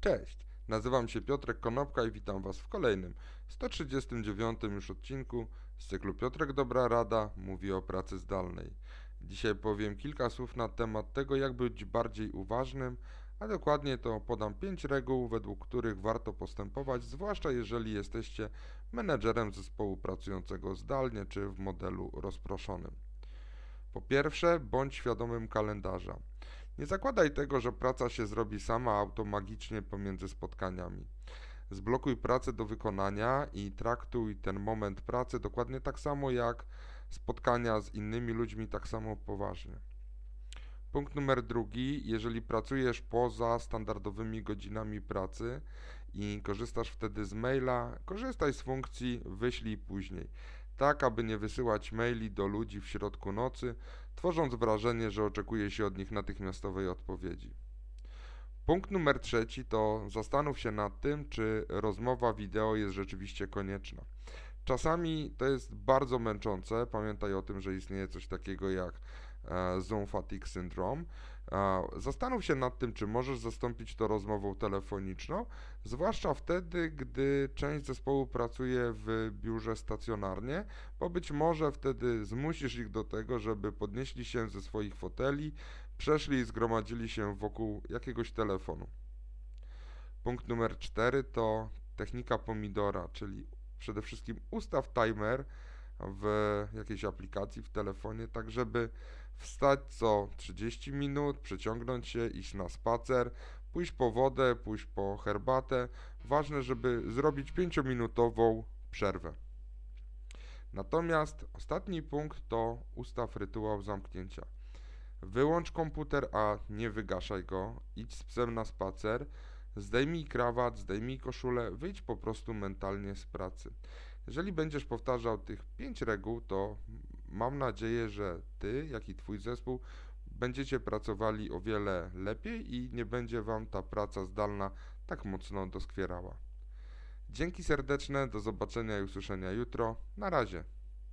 Cześć, nazywam się Piotrek Konopka i witam Was w kolejnym, 139 już odcinku z cyklu Piotrek Dobra Rada mówi o pracy zdalnej. Dzisiaj powiem kilka słów na temat tego, jak być bardziej uważnym, a dokładnie to podam 5 reguł, według których warto postępować, zwłaszcza jeżeli jesteście menedżerem zespołu pracującego zdalnie czy w modelu rozproszonym. Po pierwsze, bądź świadomym kalendarza. Nie zakładaj tego, że praca się zrobi sama automagicznie pomiędzy spotkaniami. Zblokuj pracę do wykonania i traktuj ten moment pracy dokładnie tak samo jak spotkania z innymi ludźmi, tak samo poważnie. Punkt numer drugi, jeżeli pracujesz poza standardowymi godzinami pracy i korzystasz wtedy z maila, korzystaj z funkcji wyślij później tak aby nie wysyłać maili do ludzi w środku nocy, tworząc wrażenie, że oczekuje się od nich natychmiastowej odpowiedzi. Punkt numer trzeci to zastanów się nad tym, czy rozmowa wideo jest rzeczywiście konieczna. Czasami to jest bardzo męczące. Pamiętaj o tym, że istnieje coś takiego jak e, Zoom Fatigue Syndrome. Zastanów się nad tym, czy możesz zastąpić to rozmową telefoniczną, zwłaszcza wtedy, gdy część zespołu pracuje w biurze stacjonarnie, bo być może wtedy zmusisz ich do tego, żeby podnieśli się ze swoich foteli, przeszli i zgromadzili się wokół jakiegoś telefonu. Punkt numer 4 to technika pomidora, czyli przede wszystkim ustaw timer w jakiejś aplikacji w telefonie, tak żeby wstać co 30 minut, przeciągnąć się, iść na spacer, pójść po wodę, pójść po herbatę. Ważne, żeby zrobić 5-minutową przerwę. Natomiast ostatni punkt to ustaw rytuał zamknięcia. Wyłącz komputer, a nie wygaszaj go. Idź z psem na spacer. Zdejmij krawat, zdejmij koszulę, wyjdź po prostu mentalnie z pracy. Jeżeli będziesz powtarzał tych pięć reguł, to mam nadzieję, że ty, jak i twój zespół będziecie pracowali o wiele lepiej i nie będzie wam ta praca zdalna tak mocno doskwierała. Dzięki serdeczne, do zobaczenia i usłyszenia jutro. Na razie.